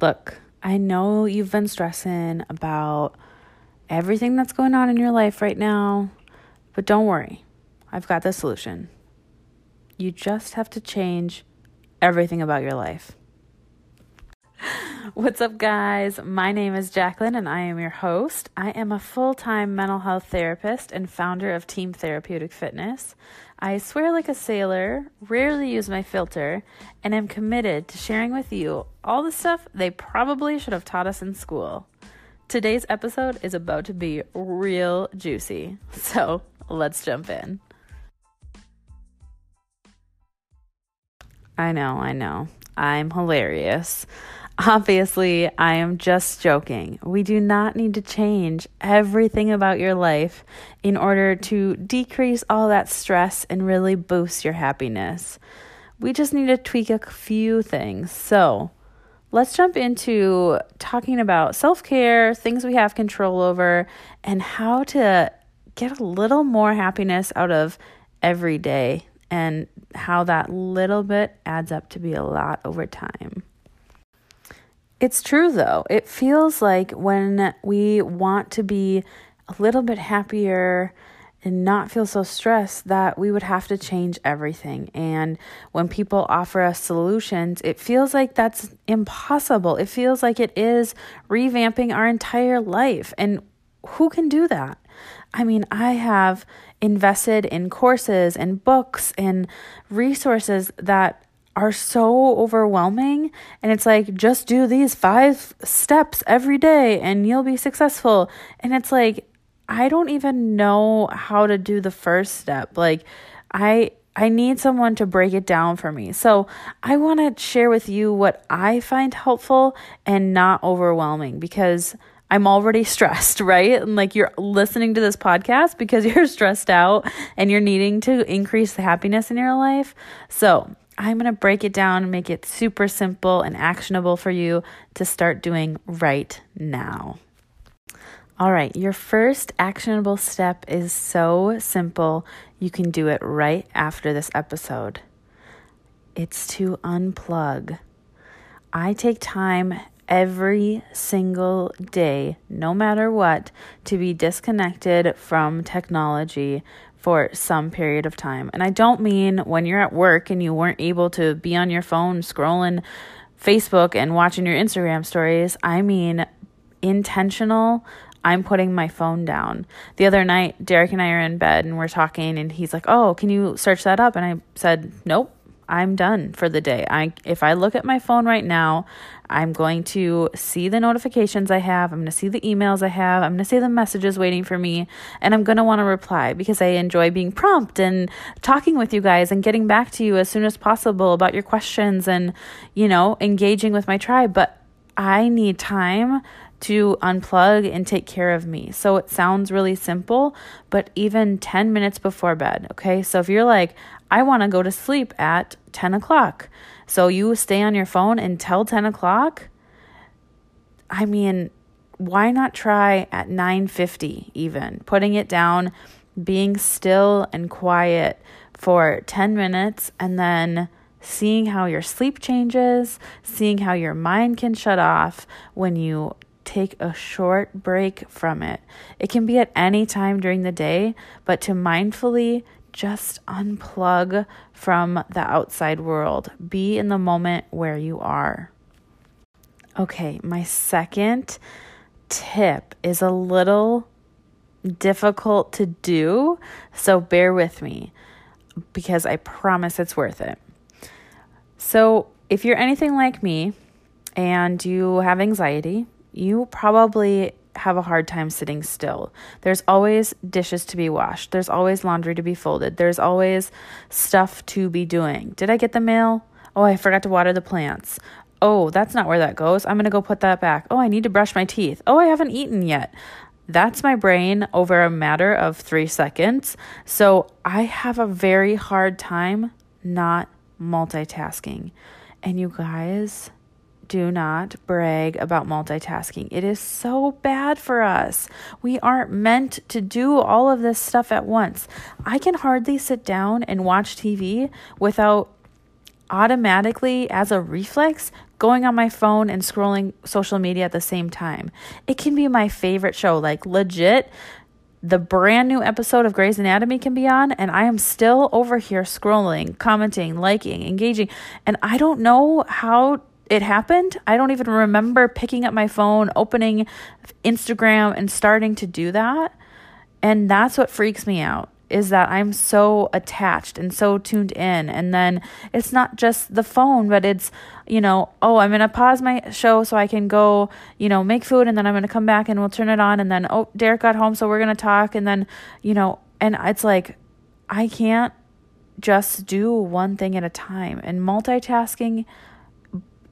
Look, I know you've been stressing about everything that's going on in your life right now, but don't worry. I've got the solution. You just have to change everything about your life. What's up, guys? My name is Jacqueline, and I am your host. I am a full time mental health therapist and founder of Team Therapeutic Fitness. I swear like a sailor, rarely use my filter, and am committed to sharing with you all the stuff they probably should have taught us in school. Today's episode is about to be real juicy, so let's jump in. I know, I know. I'm hilarious. Obviously, I am just joking. We do not need to change everything about your life in order to decrease all that stress and really boost your happiness. We just need to tweak a few things. So, let's jump into talking about self care, things we have control over, and how to get a little more happiness out of every day and how that little bit adds up to be a lot over time. It's true though. It feels like when we want to be a little bit happier and not feel so stressed that we would have to change everything. And when people offer us solutions, it feels like that's impossible. It feels like it is revamping our entire life. And who can do that? I mean, I have invested in courses and books and resources that are so overwhelming. And it's like, just do these five steps every day and you'll be successful. And it's like, I don't even know how to do the first step. Like, I. I need someone to break it down for me. So, I want to share with you what I find helpful and not overwhelming because I'm already stressed, right? And like you're listening to this podcast because you're stressed out and you're needing to increase the happiness in your life. So, I'm going to break it down and make it super simple and actionable for you to start doing right now. All right, your first actionable step is so simple, you can do it right after this episode. It's to unplug. I take time every single day, no matter what, to be disconnected from technology for some period of time. And I don't mean when you're at work and you weren't able to be on your phone scrolling Facebook and watching your Instagram stories. I mean intentional. I'm putting my phone down. The other night, Derek and I are in bed and we're talking, and he's like, Oh, can you search that up? And I said, Nope. I'm done for the day. I if I look at my phone right now, I'm going to see the notifications I have, I'm going to see the emails I have, I'm going to see the messages waiting for me, and I'm going to want to reply because I enjoy being prompt and talking with you guys and getting back to you as soon as possible about your questions and, you know, engaging with my tribe, but I need time to unplug and take care of me. So it sounds really simple, but even 10 minutes before bed, okay? So if you're like, I want to go to sleep at 10 o'clock, so you stay on your phone until 10 o'clock, I mean, why not try at 9:50 even? Putting it down being still and quiet for 10 minutes and then seeing how your sleep changes, seeing how your mind can shut off when you take a short break from it. It can be at any time during the day, but to mindfully just unplug from the outside world. Be in the moment where you are. Okay, my second tip is a little difficult to do, so bear with me because I promise it's worth it. So, if you're anything like me and you have anxiety, you probably have a hard time sitting still. There's always dishes to be washed. There's always laundry to be folded. There's always stuff to be doing. Did I get the mail? Oh, I forgot to water the plants. Oh, that's not where that goes. I'm going to go put that back. Oh, I need to brush my teeth. Oh, I haven't eaten yet. That's my brain over a matter of three seconds. So I have a very hard time not multitasking. And you guys, do not brag about multitasking. It is so bad for us. We aren't meant to do all of this stuff at once. I can hardly sit down and watch TV without automatically, as a reflex, going on my phone and scrolling social media at the same time. It can be my favorite show, like legit. The brand new episode of Grey's Anatomy can be on, and I am still over here scrolling, commenting, liking, engaging. And I don't know how it happened. I don't even remember picking up my phone, opening Instagram, and starting to do that. And that's what freaks me out is that I'm so attached and so tuned in. And then it's not just the phone, but it's, you know, oh, I'm going to pause my show so I can go, you know, make food and then I'm going to come back and we'll turn it on. And then, oh, Derek got home, so we're going to talk. And then, you know, and it's like, I can't just do one thing at a time. And multitasking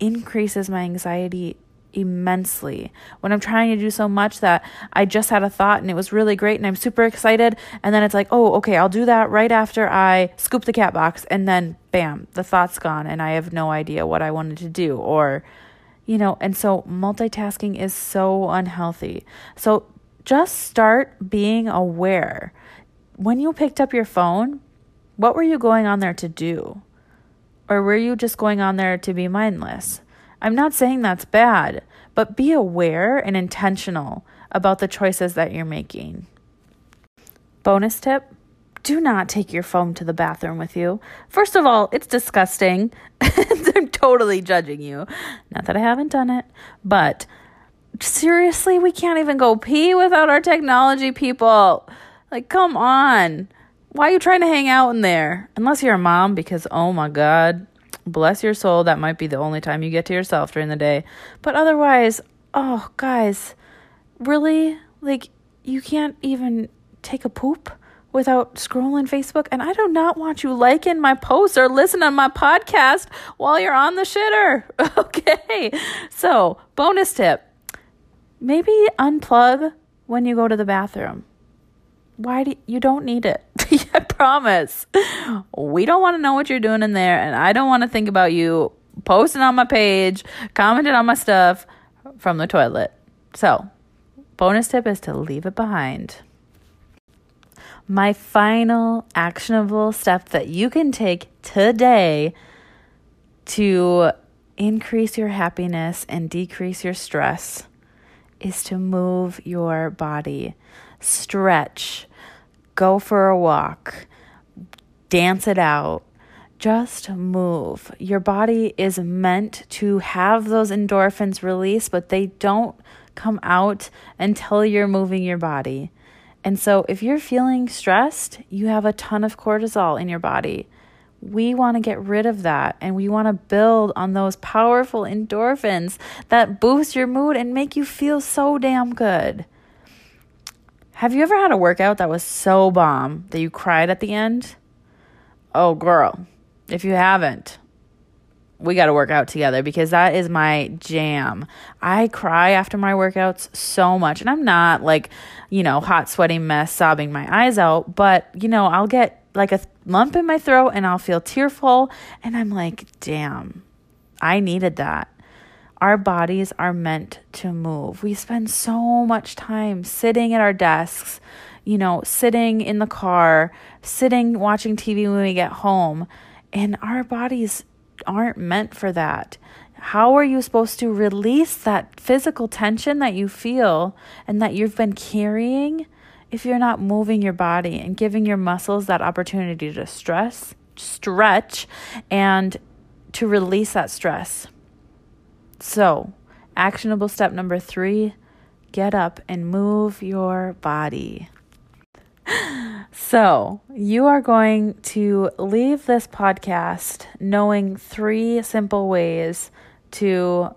increases my anxiety immensely when I'm trying to do so much that I just had a thought and it was really great and I'm super excited. And then it's like, oh, okay, I'll do that right after I scoop the cat box. And then bam, the thought's gone and I have no idea what I wanted to do. Or, you know, and so multitasking is so unhealthy. So just start being aware. When you picked up your phone, what were you going on there to do? Or were you just going on there to be mindless? I'm not saying that's bad, but be aware and intentional about the choices that you're making. Bonus tip do not take your phone to the bathroom with you. First of all, it's disgusting. I'm totally judging you. Not that I haven't done it, but seriously, we can't even go pee without our technology, people. Like, come on. Why are you trying to hang out in there? Unless you're a mom, because oh my God, bless your soul, that might be the only time you get to yourself during the day. But otherwise, oh, guys, really? Like, you can't even take a poop without scrolling Facebook. And I do not want you liking my posts or listening to my podcast while you're on the shitter. Okay. So, bonus tip maybe unplug when you go to the bathroom why do you, don't need it? I promise. We don't want to know what you're doing in there, and I don't want to think about you posting on my page, commenting on my stuff from the toilet. So, bonus tip is to leave it behind. My final actionable step that you can take today to increase your happiness and decrease your stress is to move your body. Stretch, go for a walk, dance it out. Just move. Your body is meant to have those endorphins released, but they don't come out until you're moving your body. And so, if you're feeling stressed, you have a ton of cortisol in your body. We want to get rid of that and we want to build on those powerful endorphins that boost your mood and make you feel so damn good. Have you ever had a workout that was so bomb that you cried at the end? Oh, girl, if you haven't, we got to work out together because that is my jam. I cry after my workouts so much. And I'm not like, you know, hot, sweaty mess, sobbing my eyes out, but, you know, I'll get like a lump in my throat and I'll feel tearful. And I'm like, damn, I needed that. Our bodies are meant to move. We spend so much time sitting at our desks, you know, sitting in the car, sitting watching TV when we get home, and our bodies aren't meant for that. How are you supposed to release that physical tension that you feel and that you've been carrying if you're not moving your body and giving your muscles that opportunity to stress, stretch, and to release that stress? So, actionable step number three get up and move your body. So, you are going to leave this podcast knowing three simple ways to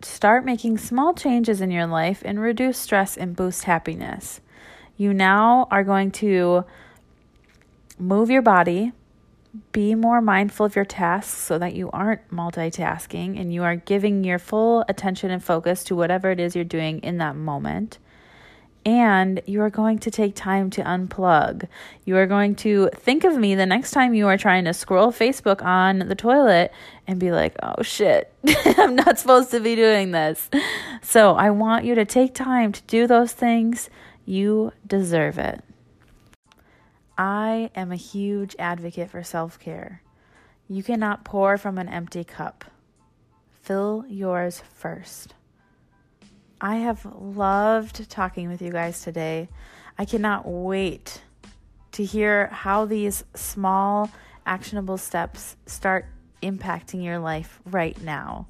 start making small changes in your life and reduce stress and boost happiness. You now are going to move your body be more mindful of your tasks so that you aren't multitasking and you are giving your full attention and focus to whatever it is you're doing in that moment. And you are going to take time to unplug. You are going to think of me the next time you are trying to scroll Facebook on the toilet and be like, oh shit, I'm not supposed to be doing this. So I want you to take time to do those things. You deserve it. I am a huge advocate for self care. You cannot pour from an empty cup. Fill yours first. I have loved talking with you guys today. I cannot wait to hear how these small, actionable steps start impacting your life right now.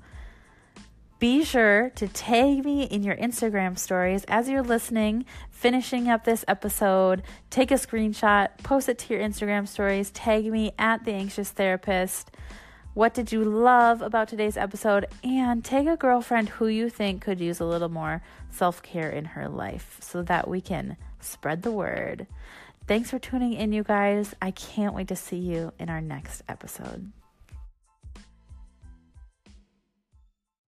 Be sure to tag me in your Instagram stories as you're listening, finishing up this episode. Take a screenshot, post it to your Instagram stories, tag me at the anxious therapist. What did you love about today's episode? And take a girlfriend who you think could use a little more self care in her life so that we can spread the word. Thanks for tuning in, you guys. I can't wait to see you in our next episode.